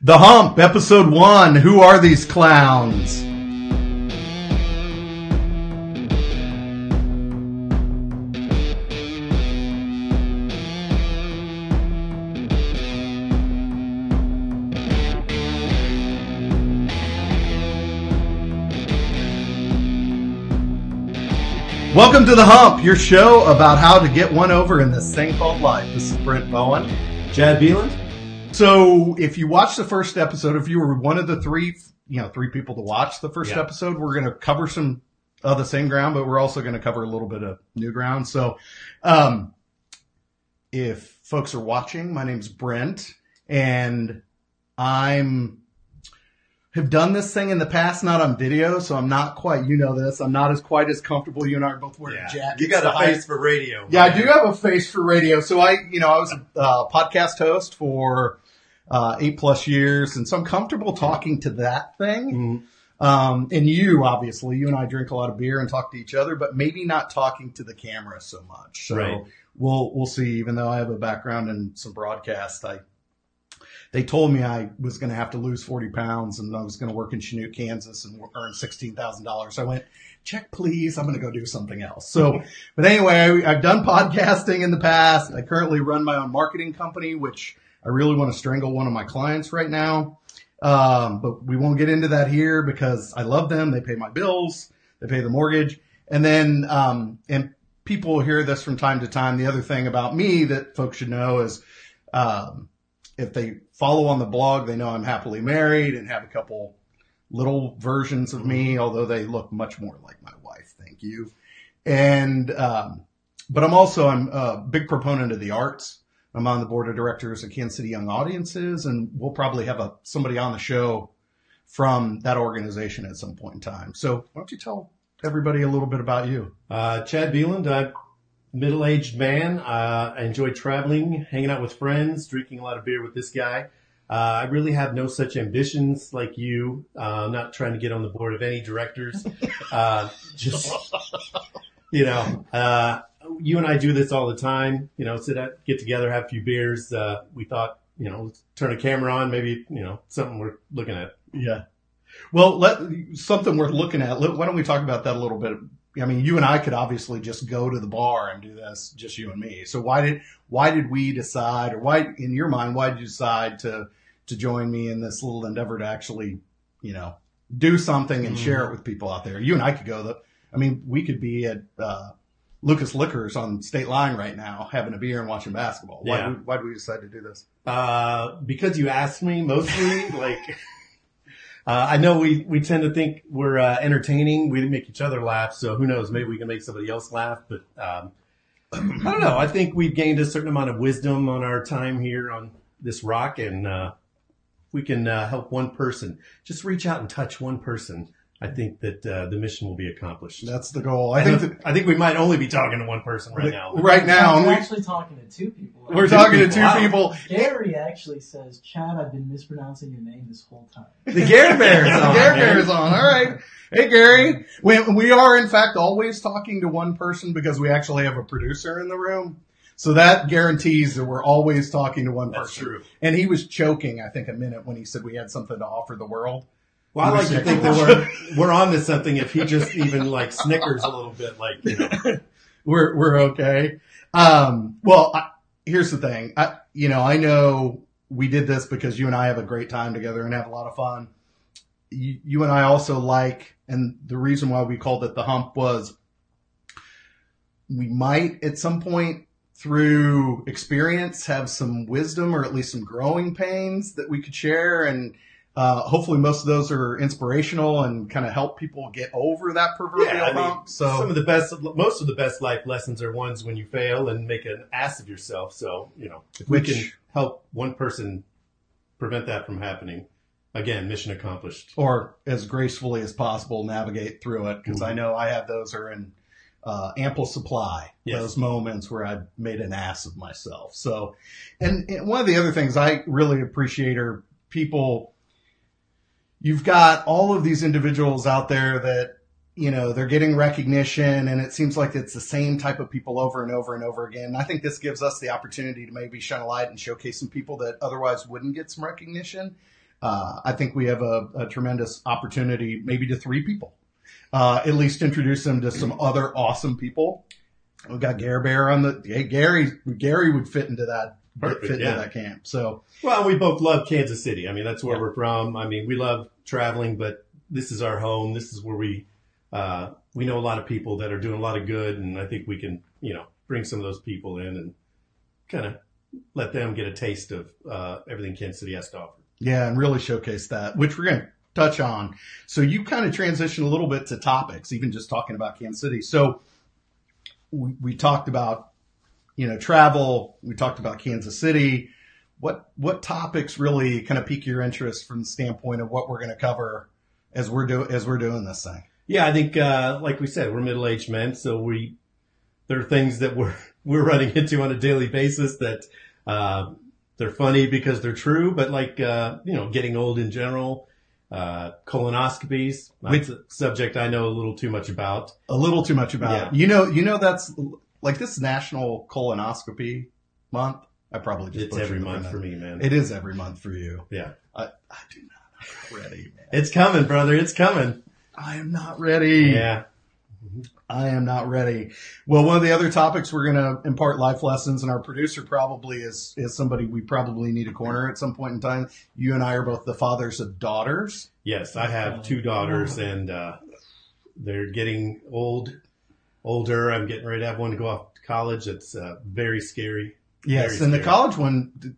The Hump, episode one. Who are these clowns? Welcome to The Hump, your show about how to get one over in this thing called life. This is Brent Bowen. Chad Beland? So if you watch the first episode, if you were one of the three, you know, three people to watch the first Yeah. episode, we're going to cover some of the same ground, but we're also going to cover a little bit of new ground. So, um, if folks are watching, my name's Brent and I'm have done this thing in the past, not on video. So I'm not quite, you know this, I'm not as quite as comfortable. You and I are both wearing jackets. You got a face for radio. yeah, I do have a face for radio. So I, you know, I was a uh, podcast host for uh, eight plus years, and so I'm comfortable talking to that thing. Mhm. Um, and you, obviously, you and I drink a lot of beer and talk to each other, but maybe not talking to the camera so much. So Right. we'll we'll see. Even though I have a background in some broadcast, I they told me I was going to have to lose 40 pounds and I was going to work in Chanute, Kansas and earn $16,000. I went, check please. I'm going to go do something else. So, but anyway, I, I've done podcasting in the past. I currently run my own marketing company, which I really want to strangle one of my clients right now. Um, but we won't get into that here because I love them. They pay my bills. They pay the mortgage. And then, um, and people hear this from time to time. The other thing about me that folks should know is, um, if they follow on the blog, they know I'm happily married and have a couple little versions of me, although they look much more like my wife. Thank you. And, um, but I'm also, I'm a big proponent of the arts. I'm on the board of directors of Kansas City Young Audiences and we'll probably have a, somebody on the show from that organization at some point in time. So why don't you tell everybody a little bit about you? Uh, Chad Beland, I'm a middle-aged man. Uh, I enjoy traveling, hanging out with friends, drinking a lot of beer with this guy. Uh, I really have no such ambitions like you. Uh, I'm not trying to get on the board of any directors. Uh, just, you know, uh, you and I do this all the time. You know, sit at, get together, have a few beers. Uh, we thought, you know, turn a camera on, maybe, you know, something we're looking at. Yeah. Well, let something worth looking at. Let- Why don't we talk about that a little bit? I mean, you and I could obviously just go to the bar and do this, just you and me. So why did why did we decide, or why in your mind, why did you decide to to join me in this little endeavor to actually, you know, do something and Mhm. share it with people out there? You and I could go. The, I mean, we could be at uh, Lukas Liquors on State Line right now, having a beer and watching basketball. Why Yeah. did we, why did we decide to do this? Uh, because you asked me mostly, like, uh, I know we, we tend to think we're, uh, entertaining. We make each other laugh. So who knows? Maybe we can make somebody else laugh, but, um, I don't know. I think we've gained a certain amount of wisdom on our time here on this rock and, uh, we can, uh, help one person, just reach out and touch one person. I think that, uh, the mission will be accomplished. That's the goal. I I think think, I think we might only be talking to one person right now. right now, we're actually talking to two people. we're Two talking to two Wow. people. Gary actually says, "Chad, I've been mispronouncing your name this whole time." The Gary Bear's on. on, The Gary man. Bear's on. All right. Hey, Gary. We, we are, in fact, always talking to one person because we actually have a producer in the room. So that guarantees that we're always talking to one That's person. true. And he was choking, I think, a minute when he said we had something to offer the world. Well, I like to think that we're we're on to something if he just even like snickers a little bit, like you know. we're we're okay. Um, well, I, here's the thing. I, you know, I know we did this because you and I have a great time together and have a lot of fun. You, you and I also like, and the reason why we called it the hump was we might at some point through experience have some wisdom or at least some growing pains that we could share and uh, hopefully most of those are inspirational and kind of help people get over that proverbial Yeah, I mean, hump. So Some of the best, most of the best life lessons are ones when you fail and make an ass of yourself. So you know, if we can help one person prevent that from happening, again, mission accomplished. or as gracefully as possible navigate through it because I Mhm. know I have those are in uh, ample supply. Yes. Those moments where I made an ass of myself. So, and, and one of the other things I really appreciate are people. You've got all of these individuals out there that you know they're getting recognition, and it seems like it's the same type of people over and over and over again. I think this gives us the opportunity to maybe shine a light and showcase some people that otherwise wouldn't get some recognition. uh, I think we have a, a tremendous opportunity, maybe to three people, uh, at least introduce them to some other awesome people. we've got Gary Bear on the. Hey, Gary, Gary would fit into that. Perfect, fit yeah. into that camp. So Well, we both love Kansas City. I mean, that's where Yeah. we're from. I mean, we love traveling, but this is our home. This is where we uh, we know a lot of people that are doing a lot of good, and I think we can, you know, bring some of those people in and kind of let them get a taste of uh, everything Kansas City has to offer. Yeah, and really showcase that, which we're going to touch on. So you kind of transition a little bit to topics, even just talking about Kansas City. So we, we talked about, you know, travel. We talked about Kansas City. What what topics really kind of pique your interest from the standpoint of what we're going to cover as we're doing as we're doing this thing? Yeah, I think, uh, like we said, we're middle aged men, so we there are things that we're we're running into on a daily basis that uh, they're funny because they're true, but like uh, you know, getting old in general, uh, colonoscopies. That's a subject I know a little too much about. A little too much about Yeah. You know, you know that's like this National Colonoscopy Month. I probably just It's every month for me, man. It is every month for you. yeah, I, I do not. I'm not ready, man. it's coming, brother. It's coming. I am not ready. Yeah, I am not ready. Well, one of the other topics we're going to impart life lessons, and our producer probably is is somebody we probably need a corner at some point in time. You and I are both the fathers of daughters. yes, I have two daughters, and uh, they're getting old, older. I'm getting ready to have one to go off to college. It's uh, very scary. Yes, Very and the college one.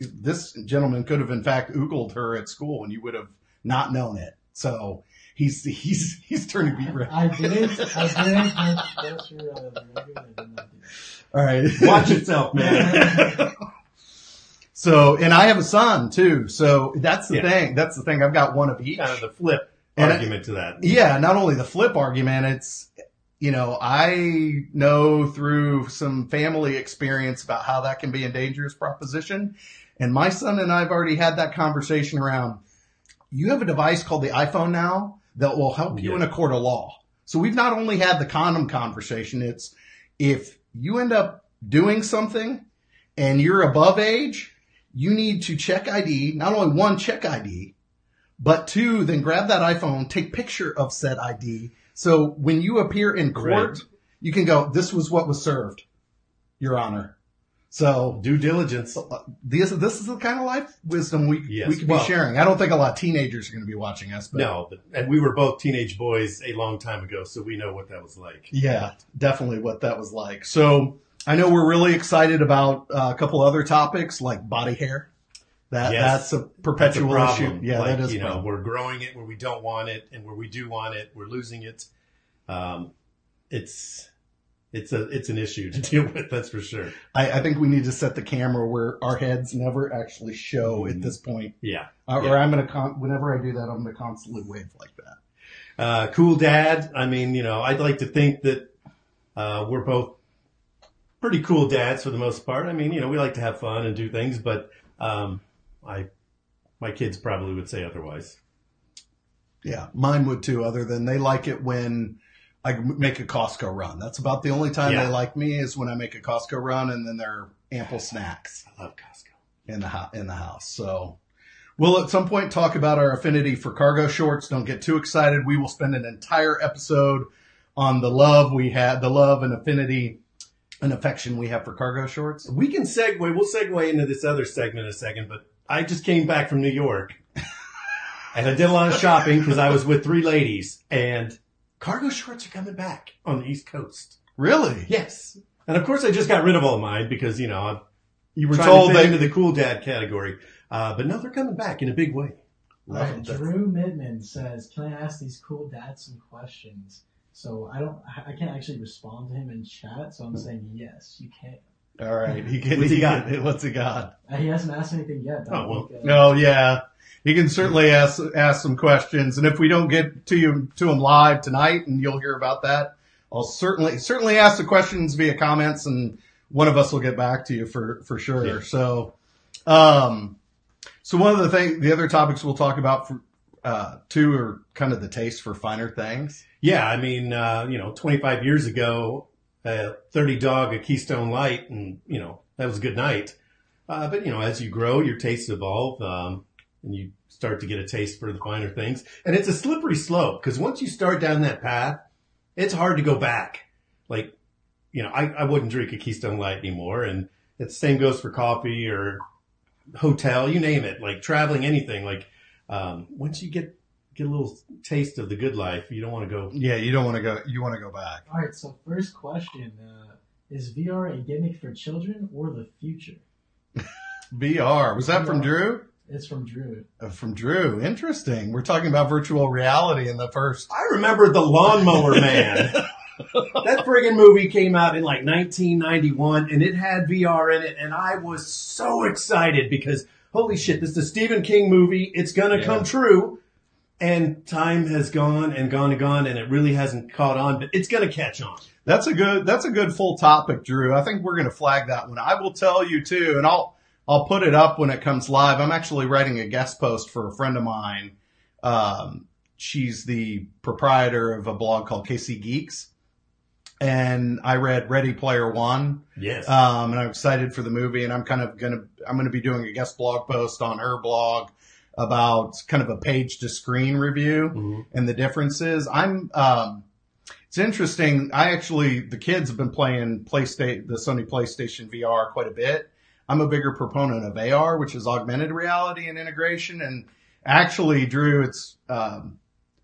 This gentleman could have, in fact, oogled her at school, and you would have not known it. So he's he's he's turning beet red. I didn't. I didn't. I, your uh, did not. All right, Watch yourself, man. so, and I have a son too. So that's the Yeah. thing. That's the thing. I've got one of each. kind of the flip And I- argument to that. Yeah, not only the flip argument, it's, you know, I know through some family experience about how that can be a dangerous proposition. And my son and I have already had that conversation around you have a device called the iPhone now that will help you in a court of law. So we've not only had the condom conversation, it's if you end up doing something and you're above age, you need to check ID, not only one, check ID, but two, then grab that iPhone, take picture of said ID. So when you appear in court, you can go, this was what was served, Your Honor. So Due diligence. uh, this, this is the kind of life wisdom we, Yes. we could be sharing. I don't think a lot of teenagers are going to be watching us, but No, but, and we were both teenage boys a long time ago, so we know what that was like. yeah, definitely what that was like. So I know we're really excited about uh, a couple other topics like body hair. That Yes. that's a That's a perpetual issue. Yeah, like, that is you know, problem. we're growing it where we don't want it, and where we do want it, we're losing it. Um, it's it's a it's an issue to deal with. That's for sure. I, I think we need to set the camera where our heads never actually show at this point. Yeah. Uh, Yeah. Or I'm gonna con- whenever I do that, I'm gonna constantly wave like that. Uh, cool dad. I mean, you know, I'd like to think that uh, we're both pretty cool dads for the most part. I mean, you know, we like to have fun and do things, but um, I my kids probably would say otherwise. Yeah, mine would too. Other than they like it when I make a Costco run. That's about the only time Yeah. they like me is when I make a Costco run, and then there are ample snacks I love Costco. in the ho- in the house. So we'll at some point talk about our affinity for cargo shorts. Don't get too excited. We will spend an entire episode on the love we had, the love and affinity and affection we have for cargo shorts. We can segue. We'll segue into this other segment in a second, but I just came back from New York, and I did a lot of shopping because I was with three ladies, and cargo shorts are coming back on the East Coast. Really? Yes, and of course I just got rid of all mine because you know I'm You were told to fit that into the cool dad category, uh, but no, they're coming back in a big way. All right, Love. Drew Midman says, "Can I ask these cool dads some questions?" So I don't, I I can't actually respond to him in chat. So I'm saying yes, you can. All right. He can, What's he he got? can- what's he got? Uh, He hasn't asked anything yet. Oh, well, think, uh, No, yeah. He can certainly ask ask some questions, and if we don't get to you to him live tonight, and you'll hear about that, I'll certainly certainly ask the questions via comments, and one of us will get back to you for for sure. Yeah. So, um, so one of the thing, the other topics we'll talk about for uh, two are kind of the taste for finer things. Yeah, I mean, uh, you know, 25 years ago, uh, 30 dog, a Keystone Light, and, you know, that was a good night. Uh, but, you know, as you grow, your tastes evolve. Um, and you start to get a taste for the finer things. And it's a slippery slope because once you start down that path, it's hard to go back. Like, you know, I, I wouldn't drink a Keystone Light anymore. And it's the same goes for coffee or hotel, you name it, like traveling, anything. Like, um, once you get, get a little taste of the good life, you don't want to go. Yeah, you don't want to go. You want to go back. All right, so first question: uh, Is VR a gimmick for children or the future? VR was that from Drew? It's from Drew. Uh, From Drew. Interesting. We're talking about virtual reality in the first. I remember the Lawnmower Man. that friggin' movie came out in like 1991 and it had VR in it and I was so excited because holy shit, this is a Stephen King movie. It's gonna Yeah. come true. And time has gone and gone and gone and it really hasn't caught on, but it's gonna catch on. That's a good. That's a good full topic, Drew. I think we're going to flag that one. I will tell you too, and I'll I'll put it up when it comes live. I'm actually writing a guest post for a friend of mine. Um, she's the proprietor of a blog called KC Geeks, and I read Ready Player One. Yes. um, and I'm excited for the movie. And I'm kind of gonna I'm gonna be doing a guest blog post on her blog about kind of a page to screen review Mhm. and the differences. I'm um, it's interesting. I actually the kids have been playing PlayStation the Sony PlayStation VR quite a bit. I'm a bigger proponent of AR, which is augmented reality and integration. And actually, Drew, it's um,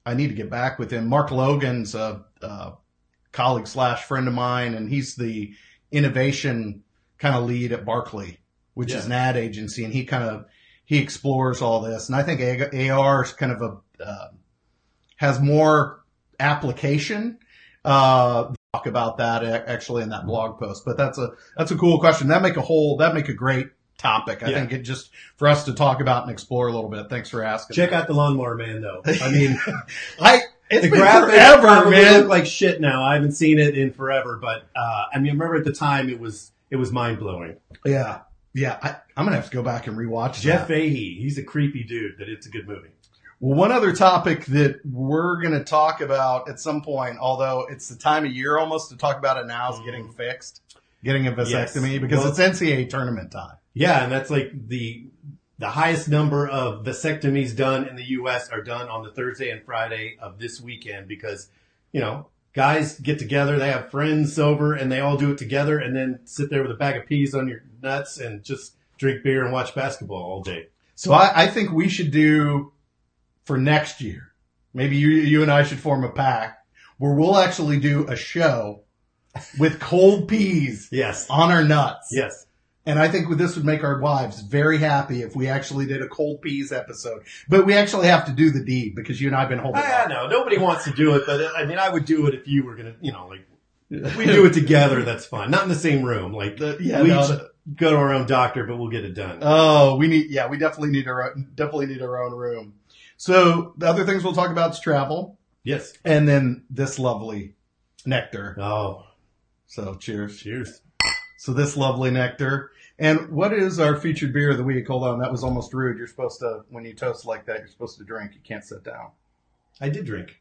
I need to get back with him. Mark Logan's a, a colleague slash friend of mine, and he's the innovation kind of lead at Barkley, which is an ad agency, and he kind of he explores all this. And I think AR is kind of a uh, has more application. Uh, talk about that actually in that blog post, but that's a that's a cool question. That make a whole that make a great topic. I Yeah. think it just for us to talk about and explore a little bit. Thanks for asking. Check out the Lawnmower Man though. I mean, I it's the been graphics forever, probably man. look like shit now. I haven't seen it in forever, but uh, I mean, I remember at the time it was it was mind blowing. yeah, yeah. I, I'm gonna have to go back and rewatch Jeff that. Fahey, he's a creepy dude, but it's a good movie. Well, one other topic that we're going to talk about at some point, although it's the time of year almost to talk about it now, is Mhm. getting fixed, getting a Yes. vasectomy because Well- it's NCAA tournament time. Yeah, and that's like the the highest number of vasectomies done in the U.S. are done on the Thursday and Friday of this weekend because you know guys get together, they have friends over, and they all do it together, and then sit there with a bag of peas on your nuts and just drink beer and watch basketball all day. So I, I think we should do for next year. Maybe you you and I should form a pack where we'll actually do a show with cold peas Yes, on our nuts. yes. And I think this would make our wives very happy if we actually did a cold peas episode. But we actually have to do the deed because you and I have been holding I, I know nobody wants to do it, but I mean, I would do it if you were gonna, you know, like we do it together. That's fine. Not in the same room. Like The- yeah, we no, each the- go to our own doctor, but we'll get it done. Oh, we need, yeah, we definitely need our, own- definitely need our own room. So the other things we'll talk about is travel yes. and then this lovely nectar. Oh, So cheers. cheers. So this lovely nectar. And what is our featured beer of the week? Hold on. That was almost rude. You're supposed to, when you toast like that, you're supposed to drink. You can't sit down. I did drink.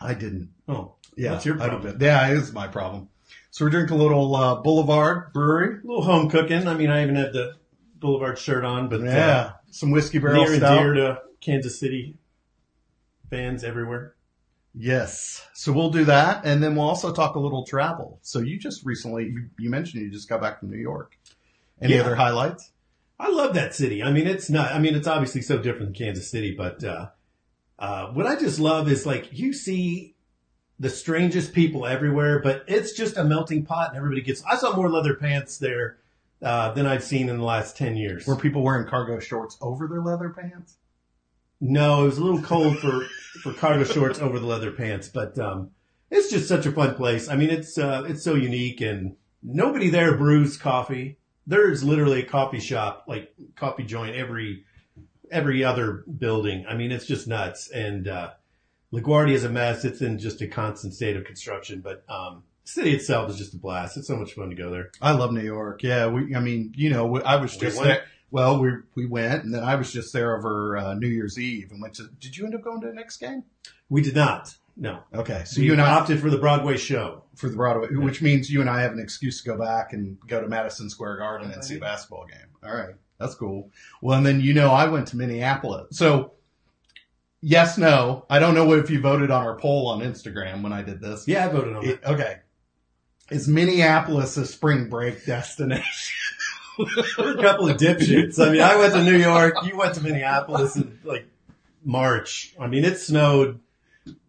I didn't. Oh, Yeah. That's your problem. Yeah, it is my problem. So we're drinking a little, uh, Boulevard Brewery. a little home cooking. I mean, I even had the Boulevard shirt on, but Yeah. Some whiskey uh, barrel near and dear to Kansas City fans everywhere. Yes. So we'll do that. And then we'll also talk a little travel. So you just recently, you, you mentioned you just got back from New York. Any Yeah. other highlights? I love that city. I mean, it's not. I mean, it's obviously so different than Kansas City, but uh, uh, what I just love is like you see the strangest people everywhere, but it's just a melting pot, and everybody gets. I saw more leather pants there uh, than I've seen in the last ten years. Were people wearing cargo shorts over their leather pants? No, it was a little cold for for cargo shorts over the leather pants, but um, it's just such a fun place. I mean, it's uh, it's so unique, and nobody there brews coffee. There's literally a coffee shop, like coffee joint, every every other building. I mean, it's just nuts. And uh, LaGuardia is a mess. It's in just a constant state of construction, but um, the city itself is just a blast. It's so much fun to go there. I love New York. Yeah. We, I mean, you know, we- I was just went. there. Well, we, we went and then I was just there over uh, New Year's Eve and went to, did you end up going to the next game? We did not. No. Okay. So So you and I opted for the Broadway show. for the Broadway, which means you and I have an excuse to go back and go to Madison Square Garden and see a basketball game. All right. That's cool. Well, and then you know I went to Minneapolis. So yes, no. I don't know if you voted on our poll on Instagram when I did this. Yeah, I voted on it. It- okay. Is Minneapolis a spring break destination? We're a couple of dipshits. I mean, I went to New York. You went to Minneapolis in like March. I mean, it snowed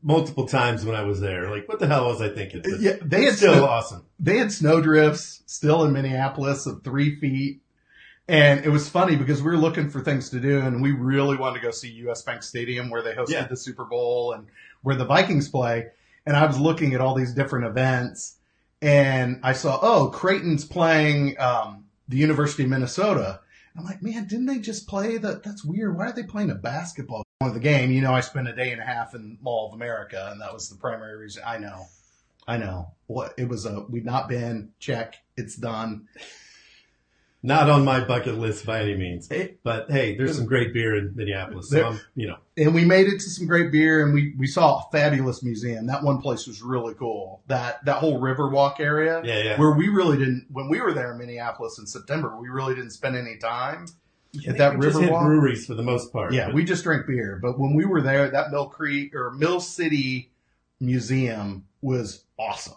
multiple times when I was there. Like, what the hell was I thinking? But yeah, they had still snow, awesome. they had snow drifts still in Minneapolis of three feet. And it was funny because we were looking for things to do and we really wanted to go see US Bank Stadium where they hosted Yeah. the Super Bowl and where the Vikings play. And I was looking at all these different events and I saw, oh, Creighton's playing, um, the University of Minnesota. I'm like, man, didn't they just play that? That's weird. Why are they playing a basketball of the game? You know, I spent a day and a half in Mall of America and that was the primary reason. I know. I know. What it was a we've not been check. It's done. Not on my bucket list by any means. It- But hey, there's some great beer in Minneapolis. So There- I'm, you know, and we made it to some great beer and we, we saw a fabulous museum. That one place was really cool. That that whole Riverwalk area yeah, yeah. where we really didn't when we were there in Minneapolis in September, we really didn't spend any time. Yeah, at that we just hit Riverwalk? breweries for the most part. Yeah, but- we just drank beer. But when we were there, that Mill Creek or Mill City Museum was awesome.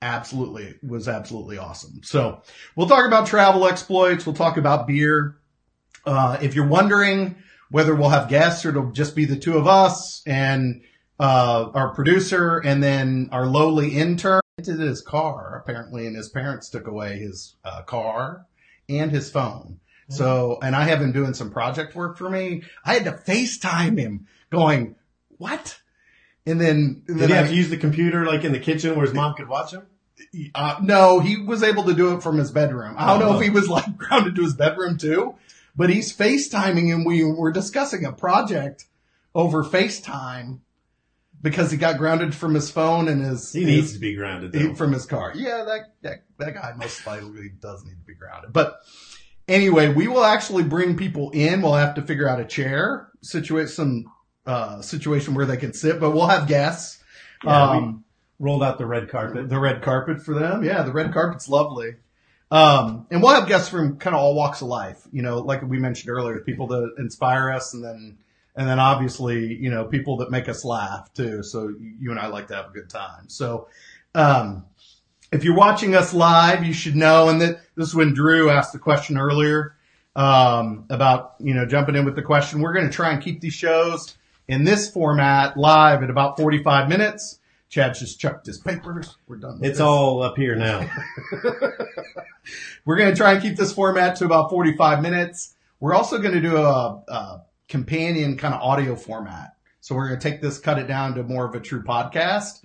Absolutely, was absolutely awesome. So we'll talk about travel exploits. We'll talk about beer. Uh, if you're wondering whether we'll have guests or it'll just be the two of us and uh, our producer and then our lowly intern into his car apparently, and his parents took away his uh, car and his phone. So, and I have him doing some project work for me. I had to FaceTime him going, what? And then, and Did then he I, have to use the computer like in the kitchen where his mom could watch him? uh, no, he was able to do it from his bedroom. I don't know if he was like grounded to his bedroom too, but he's FaceTiming and we were discussing a project over FaceTime because he got grounded from his phone and his, He his- needs to be grounded though. from his car. Yeah, that, that that guy most likely does need to be grounded. But anyway, we will actually bring people in. We'll have to figure out a chair, situate some uh, situation where they can sit, but we'll have guests. Yeah, um, Rolled out the red carpet. the red carpet for them. Yeah, the red carpet's lovely. Um, and we'll have guests from kind of all walks of life. You know, like we mentioned earlier, people that inspire us, and then and then obviously, you know, people that make us laugh too. So you and I like to have a good time. So, um, if you're watching us live, you should know. And that this is when Drew asked the question earlier um, about you know jumping in with the question. We're going to try and keep these shows in this format live at about 45 minutes. Chad just chucked his papers. We're done. with It's this. all up here now. We're going to try and keep this format to about 45 minutes. We're also going to do a, a companion kind of audio format. So we're going to take this, cut it down to more of a true podcast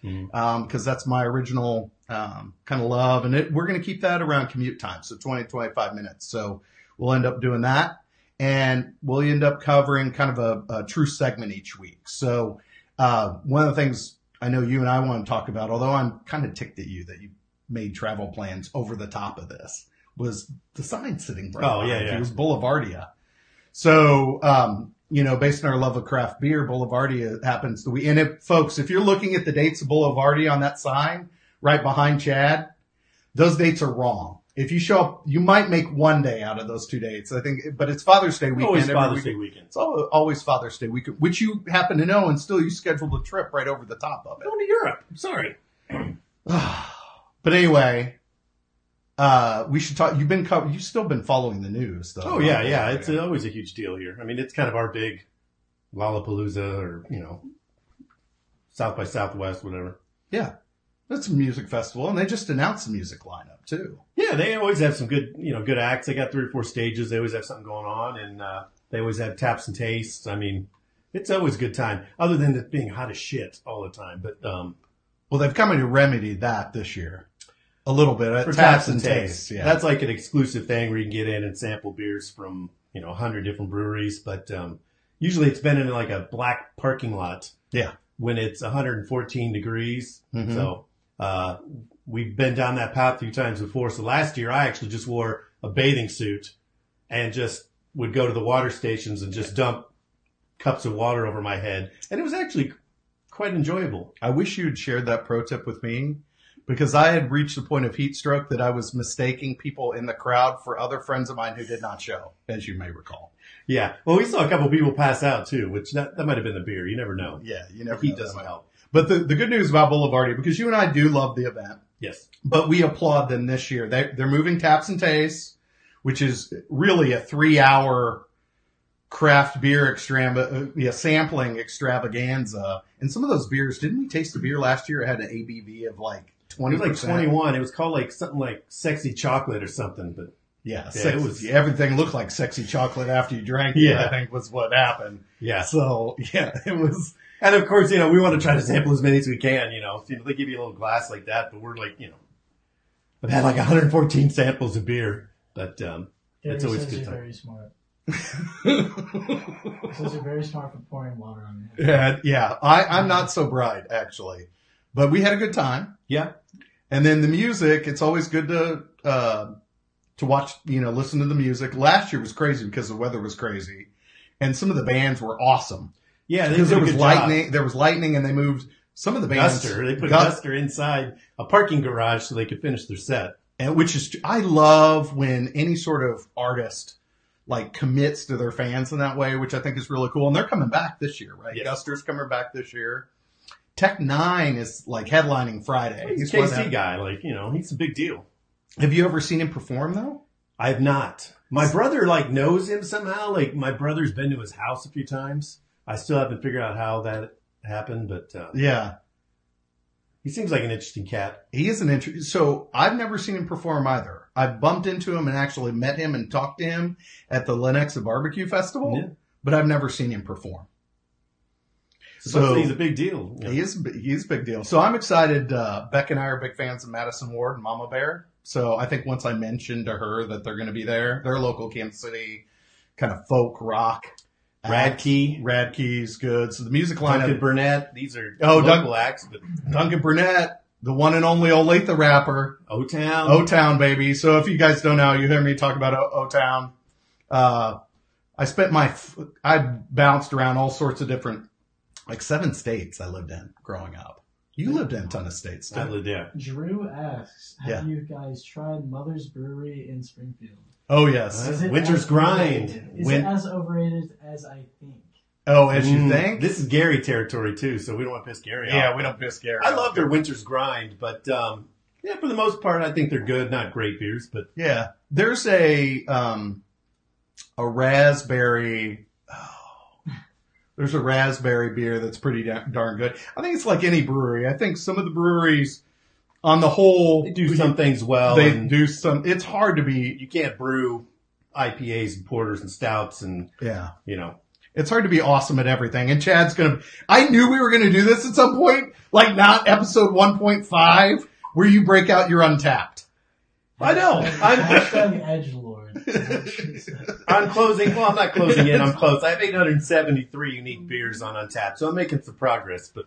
because that's my original um, kind of love. And it, we're going to keep that around commute time, so 20, 25 minutes. So we'll end up doing that. And we'll end up covering kind of a, a true segment each week. So uh, one of the things I know you and I want to talk about, although I'm kind of ticked at you that you made travel plans over the top of this, was the sign sitting right Oh, yeah, yeah. It was Boulevardia. So, um, you know, based on our love of craft beer, Boulevardia happens to we. And if folks, if you're looking at the dates of Boulevardia on that sign right behind Chad, those dates are wrong. If you show up, you might make one day out of those two dates. I think, but it's Father's Day weekend. Always Father's weekend. Day weekend. It's always Father's Day weekend, which you happen to know, and still you scheduled a trip right over the top of it. Going to Europe. I'm sorry. but anyway, uh, we should talk. You've been co- you've still been following the news, though. Oh yeah, yeah. It's always a huge deal here. I mean, it's kind of our big Lollapalooza, or you know, South by Southwest, whatever. It's a music festival, and they just announced the music lineup too. Yeah, they always have some good, you know, good acts. They got three or four stages. They always have something going on, and uh, they always have taps and tastes. I mean, it's always a good time. Other than it being hot as shit all the time, but um, Well, they've come in to remedy that this year a little bit. for taps and tastes, yeah. that's like an exclusive thing where you can get in and sample beers from you know a hundred different breweries. But um, usually it's been in like a black parking lot. Yeah. When it's 114 degrees, Mhm. so uh, we've been down that path a few times before. So last year I actually just wore a bathing suit and just would go to the water stations and just dump cups of water over my head, and it was actually quite enjoyable. I wish you'd shared that pro tip with me because I had reached the point of heat stroke that I was mistaking people in the crowd for other friends of mine who did not show, as you may recall. Yeah. Well, we saw a couple people pass out too, which that, that might have been the beer. You never know. Yeah, you never heat doesn't help. But the, the good news about Boulevardia, because you and I do love the event, Yes. but we applaud them this year. They, they're moving Taps and Tastes, which is really a three hour craft beer extrava- uh, yeah, sampling extravaganza. And some of those beers, didn't we taste the beer last year? It had an ABV of like It 20 was like 21. It was called like something like sexy chocolate or something, but Yeah, Yeah, it was- everything looked like sexy chocolate after you drank it. Yeah. I think was what happened. yeah. So yeah, it was. And of course, you know, we want to try to sample as many as we can, you know. So, you know, they give you a little glass like that, but we're like, you know, I've had like 114 samples of beer, but, um, Gary It's always says good you're time. very smart. He says you're very smart for pouring water on your head. yeah, yeah. I, I'm not so bright actually, but we had a good time. yeah. And then the music, it's always good to uh, to watch, you know, listen to the music. Last year was crazy because the weather was crazy, and some of the bands were awesome Yeah. Because there was lightning. There was lightning, and they moved some of the Job. bands. Guster. They put Gus- Guster inside a parking garage so they could finish their set. and which is I love when any sort of artist like commits to their fans in that way, which I think is really cool. And they're coming back this year, right? Yes. Guster's coming back this year. Tech N9ne is like headlining Friday. He's a one KC guy. Like, you know, he's a big deal. Have you ever seen him perform though? I have not. My brother like knows him somehow. Like my brother's been to his house a few times. I still haven't figured out how that happened, but uh, Yeah. he seems like an interesting cat. He is an interesting. So I've never seen him perform either. I've bumped into him and actually met him and talked to him at the Lenexa Barbecue Festival, Yeah. but I've never seen him perform. So he's a big deal. He is he's a big deal. So I'm excited. Uh, Beck and I are big fans of Madisen Ward and Mama Bear. So I think once I mentioned to her that they're going to be there, they're local Kansas City kind of folk rock. Act. Radkey, Radkey's good. So the music line Duncan. Burnett. These are Oh, local Dun- acts, but Duncan Burnett, the one and only Olathe rapper. O Town. O Town, baby. So if you guys don't know, you hear me talk about O Town. Uh, I spent my, f- I bounced around all sorts of different, like seven states I lived in growing up. You lived in a ton of states too. I lived there. Drew asks, have Yeah. you guys tried Mother's Brewery in Springfield? Oh yes. Is it Winter's Grind. Is Win- it as overrated as I think? Oh, as you Mm, think? This is Gary territory too, so we don't want to piss Gary yeah, off. we don't piss Gary. I off. love their Winter's Grind, but um, yeah, for the most part, I think they're good. Not great beers, but Yeah, there's a um, a raspberry. Oh, there's a raspberry beer that's pretty da- darn good. I think it's like any brewery. I think some of the breweries, on the whole, they do some things well. They and do some. It's hard to be. you can't brew IPAs and porters and stouts, and Yeah, you know, it's hard to be awesome at everything. And Chad's gonna. I knew we were gonna do this at some point. Like not episode 1.5 where you break out your Untappd. I know. I'm- Hashtag edge lord. Is what she said. I'm closing. Well, I'm not closing in. I'm close. I have 873 unique beers on Untappd, so I'm making some progress. But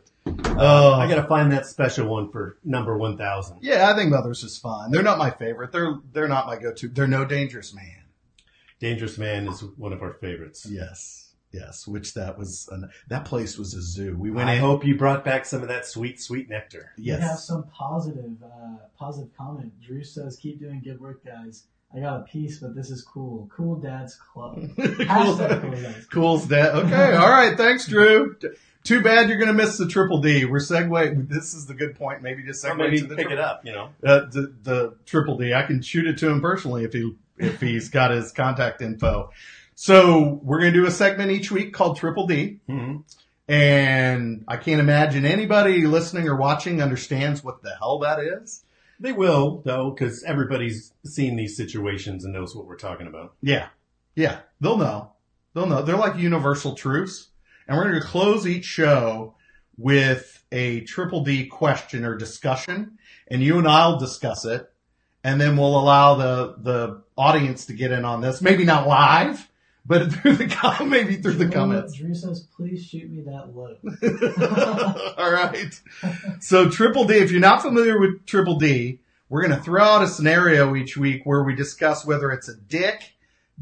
Oh, I got to find that special one for number 1,000. Yeah, I think Mothers is fine. They're not my favorite. They're they're not my go-to. They're no dangerous man. Dangerous Man is one of our favorites. Yes, yes. Which that was an, that place was a zoo. We went I in. hope you brought back some of that sweet, sweet nectar. We have some positive, uh, positive comment. Drew says, "Keep doing good work, guys. I got a piece, but this is cool. Cool Dad's Club. Hashtag Cool Dad's Club. Cool's dead. Okay, all right. Thanks, Drew. Too bad you're going to miss the triple D. We're segue. This is the good point. Maybe just Or segue maybe to the pick tri- it up, you know. Uh, the, the triple D. I can shoot it to him personally if he if he's got his contact info. So we're going to do a segment each week called Triple D. Mm-hmm. And I can't imagine anybody listening or watching understands what the hell that is. They will, though, because everybody's seen these situations and knows what we're talking about. Yeah. Yeah. They'll know. They'll know. They're like universal truths. And we're going to close each show with a triple D question or discussion. And you and I'll discuss it. And then we'll allow the, the audience to get in on this. Maybe not live, but through the com- maybe through the Drew- comments. Drew says, "Please shoot me that look." All right. So triple D, if you're not familiar with triple D, we're going to throw out a scenario each week where we discuss whether it's a dick,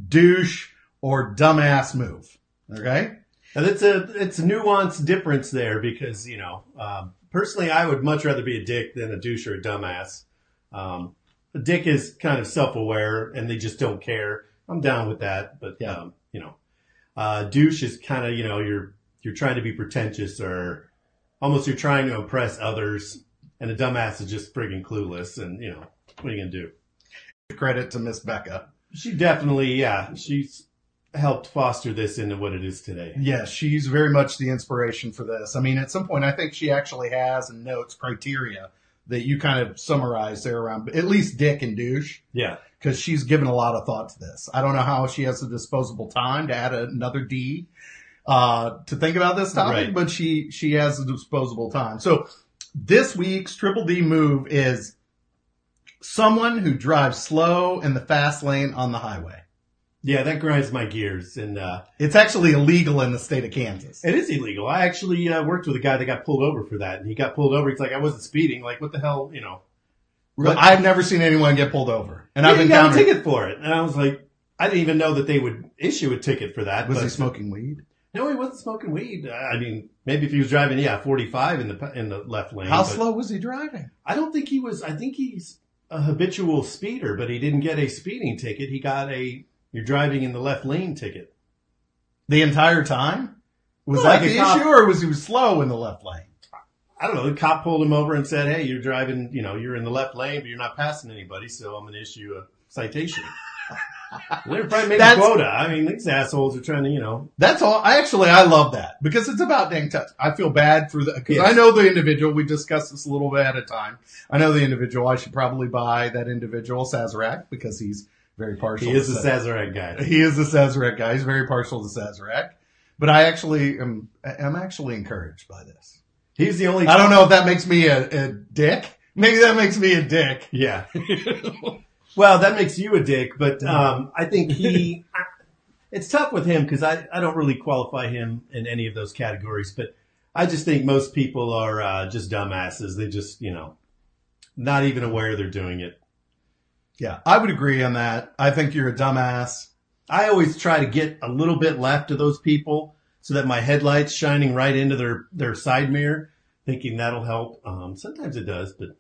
douche, or dumbass move. Okay. And it's a it's a nuanced difference there because you know um, personally I would much rather be a dick than a douche or a dumbass. Um, a dick is kind of self aware and they just don't care. I'm down with that, but Yeah. um, you know, uh, douche is kind of you know you're you're trying to be pretentious or almost you're trying to impress others, and a dumbass is just friggin' clueless. And you know what are you gonna do? Credit to Miss Becca. She definitely yeah she's helped foster this into what it is today. Yes, she's very much the inspiration for this. I mean, at some point, I think she actually has and notes criteria that you kind of summarize there around at least dick and douche Yeah. because she's given a lot of thought to this. I don't know how she has the disposable time to add another D uh, to think about this topic, Right. but she she has the disposable time. So this week's triple D move is someone who drives slow in the fast lane on the highway. Yeah, that grinds my gears, and uh, It's actually illegal in the state of Kansas. it is illegal. I actually uh, worked with a guy that got pulled over for that, and he got pulled over. He's like, "I wasn't speeding. Like, what the hell, you know?" But I've never seen anyone get pulled over, and Yeah, I've he got a encountered. ticket for it, and I was like, I didn't even know that they would issue a ticket for that. Was but- he smoking weed? No, he wasn't smoking weed. I mean, maybe if he was driving, yeah, forty-five in the in the left lane. How but slow was he driving? I don't think he was. I think he's a habitual speeder, but he didn't get a speeding ticket. He got a you're driving in the left lane ticket. The entire time? Was Well, like the a cop- issue, or was he was slow in the left lane? I don't know. The cop pulled him over and said, "Hey, you're driving. You know, you're in the left lane, but you're not passing anybody, so I'm going to issue a citation." They're probably making That's- quota. I mean, these assholes are trying to, you know. That's all. I actually I love that because it's about dang touch. I feel bad for the because Yes. I know the individual. We discussed this a little bit at a time. I know the individual. I should probably buy that individual Sazerac because he's very partial. He is the Sazerac guy. He is the Sazerac guy. He's very partial to Sazerac. But I actually am. I'm actually encouraged by this. He's the only. I don't know if that makes me a, a dick. Maybe that makes me a dick. Yeah. well, that makes you a dick, but um, I think he. It's tough with him because I, I don't really qualify him in any of those categories, but I just think most people are uh, just dumbasses. They just, you know, not even aware they're doing it. Yeah, I would agree on that. I think you're a dumbass. I always try to get a little bit left of those people so that my headlights shining right into their, their side mirror, thinking that'll help. Um, sometimes it does, but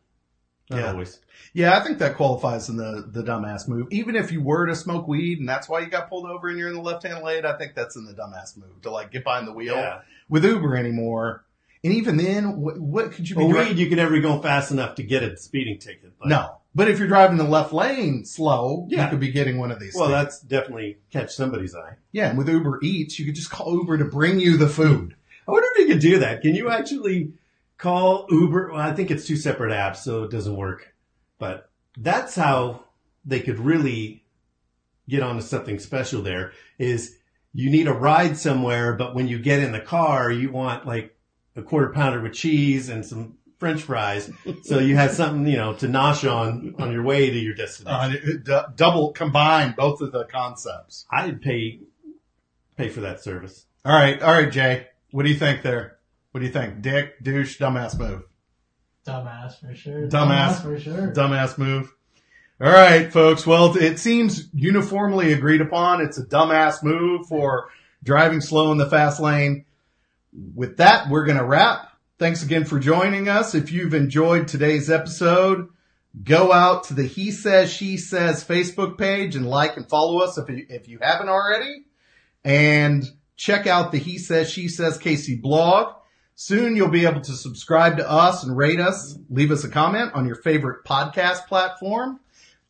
not Yeah. always. Yeah, I think that qualifies in the the dumbass move. Even if you were to smoke weed and that's why you got pulled over and you're in the left hand lane, I think that's in the dumbass move to like get behind the wheel Yeah. with Uber anymore. And even then, what, what could you be Well, doing? weed, you can never go fast enough to get a speeding ticket. But, No, but if you're driving the left lane slow, Yeah. you could be getting one of these. Well, things. that's definitely catch somebody's eye. yeah. And with Uber Eats, you could just call Uber to bring you the food. I wonder if you could do that. Can you actually call Uber? Well, I think it's two separate apps, so it doesn't work. But that's how they could really get onto something special there is you need a ride somewhere, but when you get in the car, you want like a quarter pounder with cheese and some french fries. so you have something, you know, to nosh on on your way to your destination. Uh, it- d- double combine both of the concepts. I'd pay pay for that service. All right, all right, Jay. What do you think there? What do you think? Dick, douche, dumbass move. Dumbass for sure. Dumbass. for sure. Dumbass move. All right, folks. Well, it seems uniformly agreed upon. It's a dumbass move for driving slow in the fast lane. With that, we're going to wrap. Thanks again for joining us. If you've enjoyed today's episode, go out to the He Says, She Says Facebook page and like and follow us if you, if you haven't already. And check out the He Says, She Says KC blog. Soon you'll be able to subscribe to us and rate us, leave us a comment on your favorite podcast platform.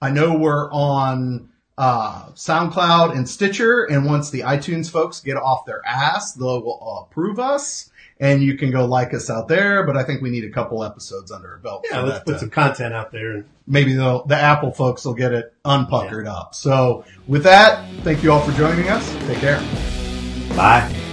I know we're on uh, SoundCloud and Stitcher, and once the iTunes folks get off their ass, they'll approve us, and you can go like us out there. But I think we need a couple episodes under our belt. Yeah, let's put to- some content out there and maybe the the Apple folks will get it unpuckered up. So with that, thank you all for joining us. Take care. bye.